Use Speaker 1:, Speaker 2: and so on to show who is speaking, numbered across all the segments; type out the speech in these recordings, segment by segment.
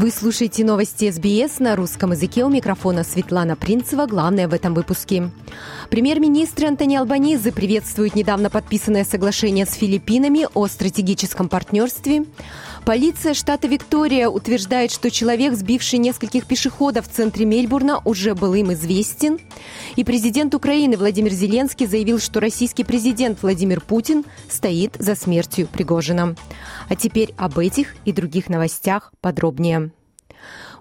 Speaker 1: Вы слушаете новости СБС на русском языке. У микрофона Светлана Принцева. Главное в этом выпуске. Премьер-министр Антони Албанизы приветствует недавно подписанное соглашение с Филиппинами о стратегическом партнерстве. Полиция штата Виктория утверждает, что человек, сбивший нескольких пешеходов в центре Мельбурна, уже был им известен. И президент Украины Владимир Зеленский заявил, что российский президент Владимир Путин стоит за смертью Пригожина. А теперь об этих и других новостях подробнее.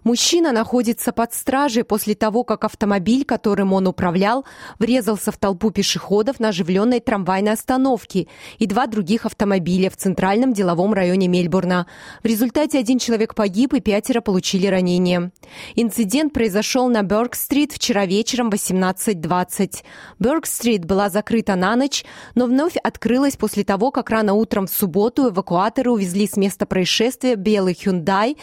Speaker 1: Мужчина находится под стражей после того, как автомобиль, которым он управлял, врезался в толпу пешеходов на оживленной трамвайной остановке и два других автомобиля в центральном деловом районе Мельбурна. В результате один человек погиб и пятеро получили ранения. Инцидент произошел на Берг-стрит вчера вечером в 18.20. Берг-стрит была закрыта на ночь, но вновь открылась после того, как рано утром в субботу эвакуаторы увезли с места происшествия белый Hyundai,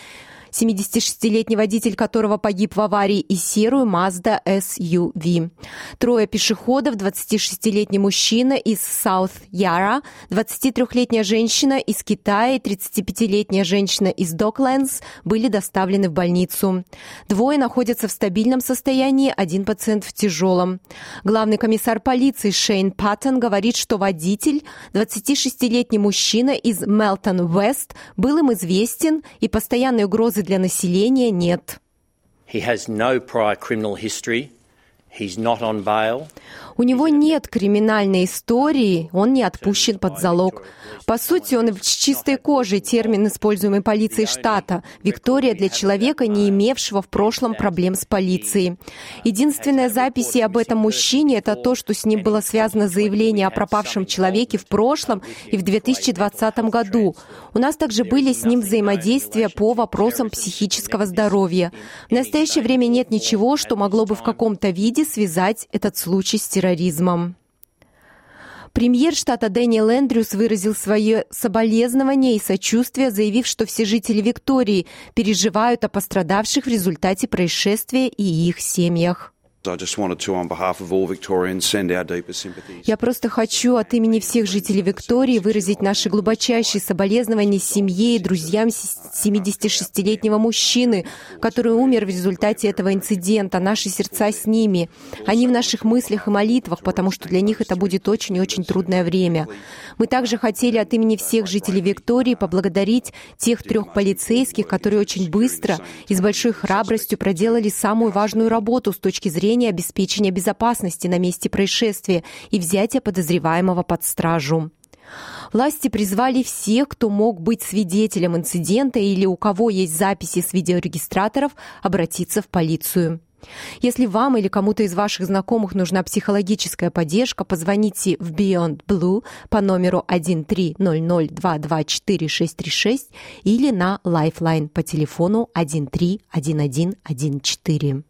Speaker 1: 76-летний водитель которого погиб в аварии, и серую Mazda SUV. Трое пешеходов, 26-летний мужчина из Саут Яра, 23-летняя женщина из Китая и 35-летняя женщина из Доклендс были доставлены в больницу. Двое находятся в стабильном состоянии, один пациент в тяжелом. Главный комиссар полиции Шейн Паттон говорит, что водитель, 26-летний мужчина из Мелтон-Вест, был им известен и постоянной угрозы для населения нет.
Speaker 2: He has no prior criminal history. He's not on bail.
Speaker 1: У него нет криминальной истории, он не отпущен под залог. По сути, он с чистой кожей термин, используемый полицией штата. Виктория для человека, не имевшего в прошлом проблем с полицией. Единственная запись об этом мужчине — это то, что с ним было связано заявление о пропавшем человеке в прошлом и в 2020 году. У нас также были с ним взаимодействия по вопросам психического здоровья. В настоящее время нет ничего, что могло бы в каком-то виде связать этот случай с терроризмом. Премьер штата Дэниел Эндрюс выразил свое соболезнование и сочувствие, заявив, что все жители Виктории переживают о пострадавших в результате происшествия и их семьях. Я просто хочу от имени всех жителей Виктории выразить наши глубочайшие соболезнования семье и друзьям 76-летнего мужчины, который умер в результате этого инцидента. Наши сердца с ними. Они в наших мыслях и молитвах, потому что для них это будет очень и очень трудное время. Мы также хотели от имени всех жителей Виктории поблагодарить тех трех полицейских, которые очень быстро и с большой храбростью проделали самую важную работу с точки зрения зрения обеспечения безопасности на месте происшествия и взятия подозреваемого под стражу. Власти призвали всех, кто мог быть свидетелем инцидента или у кого есть записи с видеорегистраторов, обратиться в полицию. Если вам или кому-то из ваших знакомых нужна психологическая поддержка, позвоните в Beyond Blue по номеру 13002243636 или на Lifeline по телефону 131114.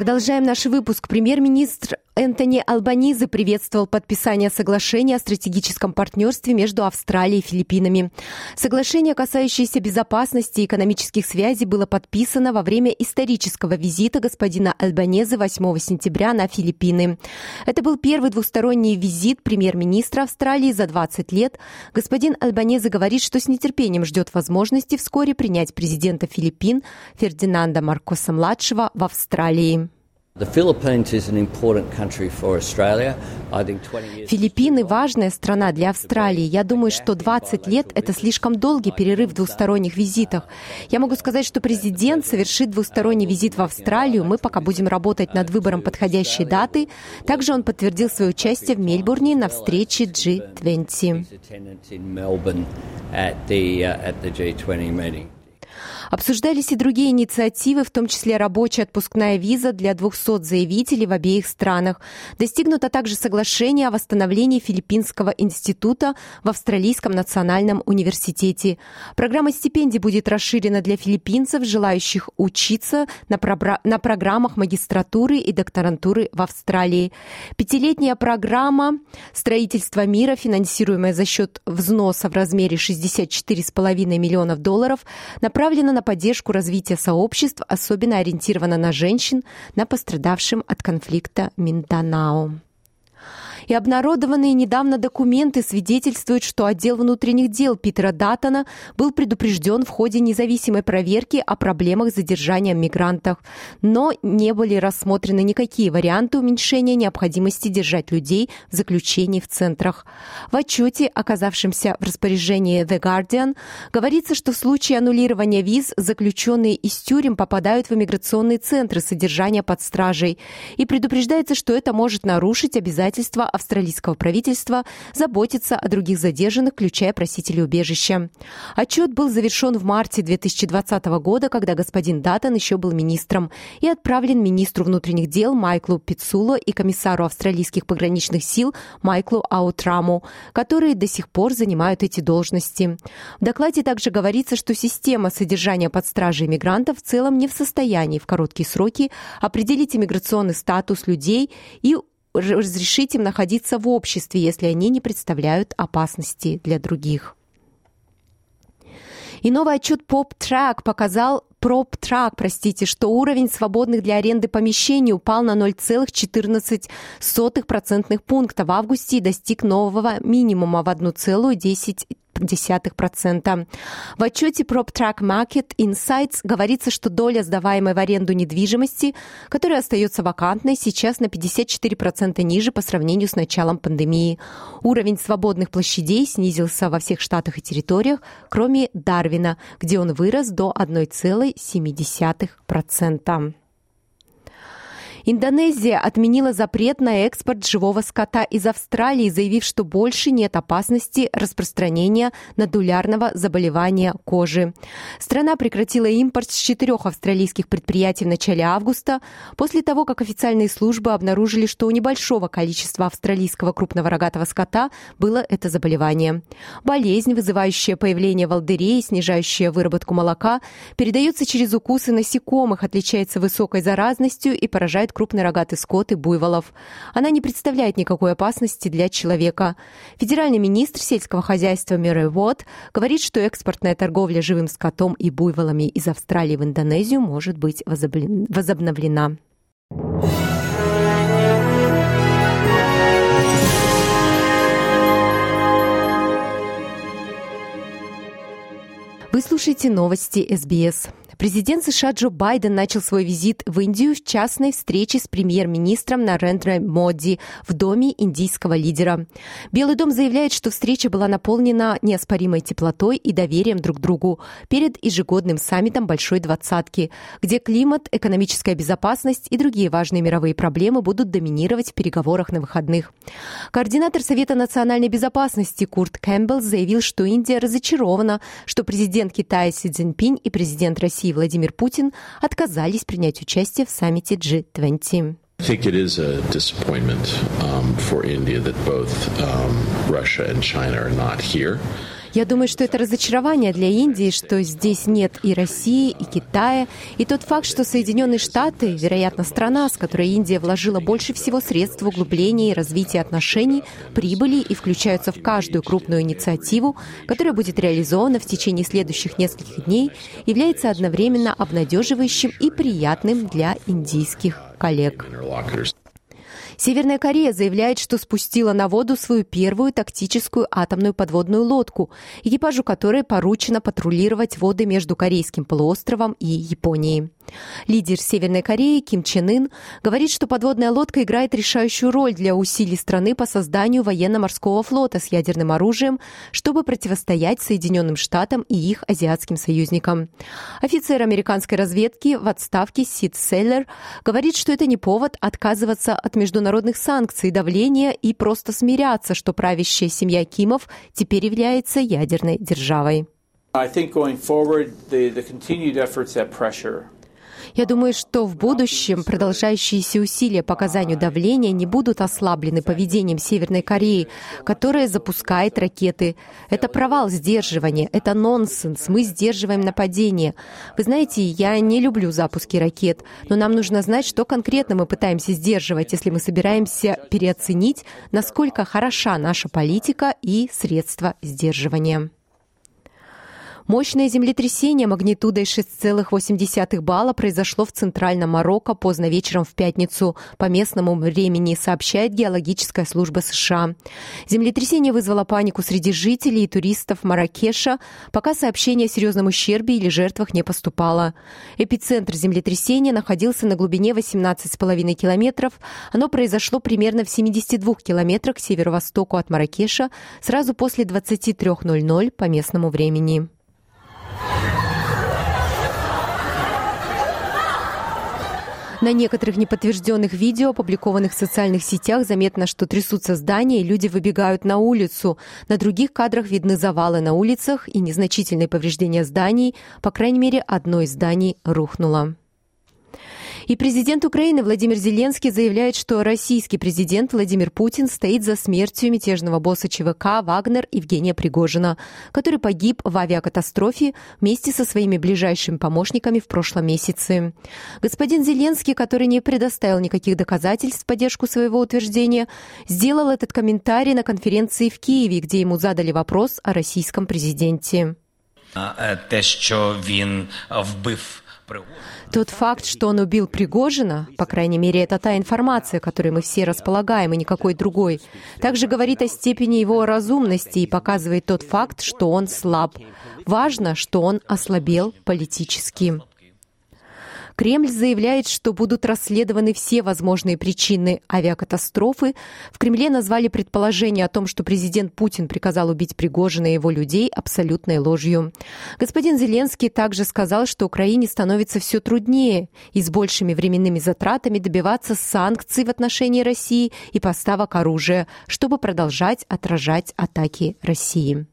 Speaker 1: Продолжаем наш выпуск. Премьер-министр Энтони Албанизы приветствовал подписание соглашения о стратегическом партнерстве между Австралией и Филиппинами. Соглашение, касающееся безопасности и экономических связей, было подписано во время исторического визита господина Альбанезы 8 сентября на Филиппины. Это был первый двусторонний визит премьер-министра Австралии за 20 лет. Господин Альбанезы говорит, что с нетерпением ждет возможности вскоре принять президента Филиппин Фердинанда Маркоса-младшего в Австралии. Филиппины – важная страна для Австралии. Я думаю, что 20 лет – это слишком долгий перерыв в двусторонних визитах. Я могу сказать, что президент совершит двусторонний визит в Австралию. Мы пока будем работать над выбором подходящей даты. Также он подтвердил свое участие в Мельбурне на встрече G20. Обсуждались и другие инициативы, в том числе рабочая отпускная виза для 200 заявителей в обеих странах. Достигнуто также соглашение о восстановлении Филиппинского института в Австралийском национальном университете. Программа стипендий будет расширена для филиппинцев, желающих учиться на, на программах магистратуры и докторантуры в Австралии. Пятилетняя программа строительства мира, финансируемая за счет взноса в размере 64,5 миллионов долларов, направлена на поддержку развития сообществ, особенно ориентирована на женщин на пострадавшем от конфликта Минданао и обнародованные недавно документы свидетельствуют, что отдел внутренних дел Питера Даттона был предупрежден в ходе независимой проверки о проблемах с задержанием мигрантов, но не были рассмотрены никакие варианты уменьшения необходимости держать людей в заключении в центрах. В отчете, оказавшемся в распоряжении The Guardian, говорится, что в случае аннулирования виз заключенные из тюрем попадают в иммиграционные центры содержания под стражей и предупреждается, что это может нарушить обязательства австралийского правительства заботиться о других задержанных, включая просителей убежища. Отчет был завершен в марте 2020 года, когда господин Даттон еще был министром, и отправлен министру внутренних дел Майклу Пицуло и комиссару австралийских пограничных сил Майклу Аутраму, которые до сих пор занимают эти должности. В докладе также говорится, что система содержания под стражей мигрантов в целом не в состоянии в короткие сроки определить иммиграционный статус людей и разрешить им находиться в обществе, если они не представляют опасности для других. И новый отчет PopTrack показал, PropTrack, простите, что уровень свободных для аренды помещений упал на 0,14% пункта в августе и достиг нового минимума в 1,10 0,2%. В отчете PropTrack Market Insights говорится, что доля сдаваемой в аренду недвижимости, которая остается вакантной, сейчас на 54% ниже по сравнению с началом пандемии. Уровень свободных площадей снизился во всех штатах и территориях, кроме Дарвина, где он вырос до 1,7%. Индонезия отменила запрет на экспорт живого скота из Австралии, заявив, что больше нет опасности распространения надулярного заболевания кожи. Страна прекратила импорт с четырех австралийских предприятий в начале августа, после того, как официальные службы обнаружили, что у небольшого количества австралийского крупного рогатого скота было это заболевание. Болезнь, вызывающая появление волдырей, снижающая выработку молока, передается через укусы насекомых, отличается высокой заразностью и поражает убивает крупный рогатый скот и буйволов. Она не представляет никакой опасности для человека. Федеральный министр сельского хозяйства Мюррей Уотт говорит, что экспортная торговля живым скотом и буйволами из Австралии в Индонезию может быть возобновлена. Вы слушаете новости СБС. Президент США Джо Байден начал свой визит в Индию в частной встрече с премьер-министром Нарендра Моди в доме индийского лидера. Белый дом заявляет, что встреча была наполнена неоспоримой теплотой и доверием друг к другу перед ежегодным саммитом Большой Двадцатки, где климат, экономическая безопасность и другие важные мировые проблемы будут доминировать в переговорах на выходных. Координатор Совета национальной безопасности Курт Кэмпбелл заявил, что Индия разочарована, что президент Китая Си Цзиньпинь и президент России Владимир Путин отказались принять участие в саммите G20. I. Я думаю, что это разочарование для Индии, что здесь нет и России, и Китая, и тот факт, что Соединенные Штаты, вероятно, страна, с которой Индия вложила больше всего средств в углубление и развитие отношений, прибыли и включаются в каждую крупную инициативу, которая будет реализована в течение следующих нескольких дней, является одновременно обнадеживающим и приятным для индийских коллег. Северная Корея заявляет, что спустила на воду свою первую тактическую атомную подводную лодку, экипажу которой поручено патрулировать воды между Корейским полуостровом и Японией. Лидер Северной Кореи Ким Чен Ын говорит, что подводная лодка играет решающую роль для усилий страны по созданию военно-морского флота с ядерным оружием, чтобы противостоять Соединенным Штатам и их азиатским союзникам. Офицер американской разведки в отставке Сид Селлер говорит, что это не повод отказываться от международных санкций, давления и просто смиряться, что правящая семья Кимов теперь является ядерной державой. Я думаю, что в будущем продолжающиеся усилия по оказанию давления не будут ослаблены поведением Северной Кореи, которая запускает ракеты. Это провал сдерживания, это нонсенс. Мы сдерживаем нападение. Вы знаете, я не люблю запуски ракет, но нам нужно знать, что конкретно мы пытаемся сдерживать, если мы собираемся переоценить, насколько хороша наша политика и средства сдерживания. Мощное землетрясение магнитудой 6,8 балла произошло в центральном Марокко поздно вечером в пятницу по местному времени, сообщает геологическая служба США. Землетрясение вызвало панику среди жителей и туристов Маракеша, пока сообщение о серьезном ущербе или жертвах не поступало. Эпицентр землетрясения находился на глубине 18,5 километров. Оно произошло примерно в 72 километрах к северо-востоку от Маракеша сразу после 23.00 по местному времени. На некоторых неподтвержденных видео, опубликованных в социальных сетях, заметно, что трясутся здания и люди выбегают на улицу. На других кадрах видны завалы на улицах и незначительные повреждения зданий. По крайней мере, одно из зданий рухнуло. И президент Украины Владимир Зеленский заявляет, что российский президент Владимир Путин стоит за смертью мятежного босса ЧВК «Вагнер» Евгения Пригожина, который погиб в авиакатастрофе вместе со своими ближайшими помощниками в прошлом месяце. Господин Зеленский, который не предоставил никаких доказательств в поддержку своего утверждения, сделал этот комментарий на конференции в Киеве, где ему задали вопрос о российском президенте.
Speaker 3: Те, що він вбив
Speaker 1: тот факт, что он убил Пригожина, по крайней мере, это та информация, которой мы все располагаем, и никакой другой, также говорит о степени его разумности и показывает тот факт, что он слаб. Важно, что он ослабел политически. Кремль заявляет, что будут расследованы все возможные причины авиакатастрофы. В Кремле назвали предположение о том, что президент Путин приказал убить Пригожина и его людей абсолютной ложью. Господин Зеленский также сказал, что Украине становится все труднее и с большими временными затратами добиваться санкций в отношении России и поставок оружия, чтобы продолжать отражать атаки России.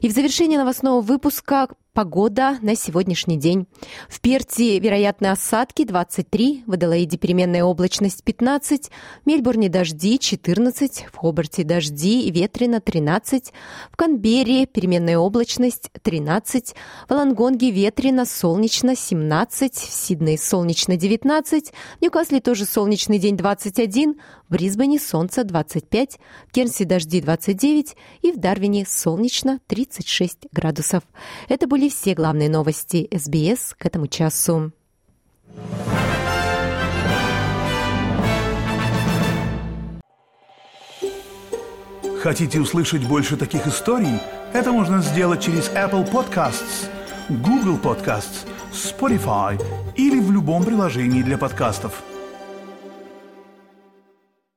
Speaker 1: И в завершение новостного выпуска Погода на сегодняшний день. В Перте вероятны осадки 23, в Аделаиде переменная облачность 15, в Мельбурне дожди 14, в Хобарте дожди и ветрено 13, в Канберре переменная облачность 13, в Лангонге ветрено солнечно 17, в Сиднее солнечно 19, в Ньюкасле тоже солнечный день 21, в Брисбене солнце 25, в Кернсе дожди 29 и в Дарвине солнечно 36 градусов. Это были все главные новости СБС к этому часу.
Speaker 4: Хотите услышать больше таких историй? Это можно сделать через Apple Podcasts, Google Podcasts, Spotify или в любом приложении для подкастов.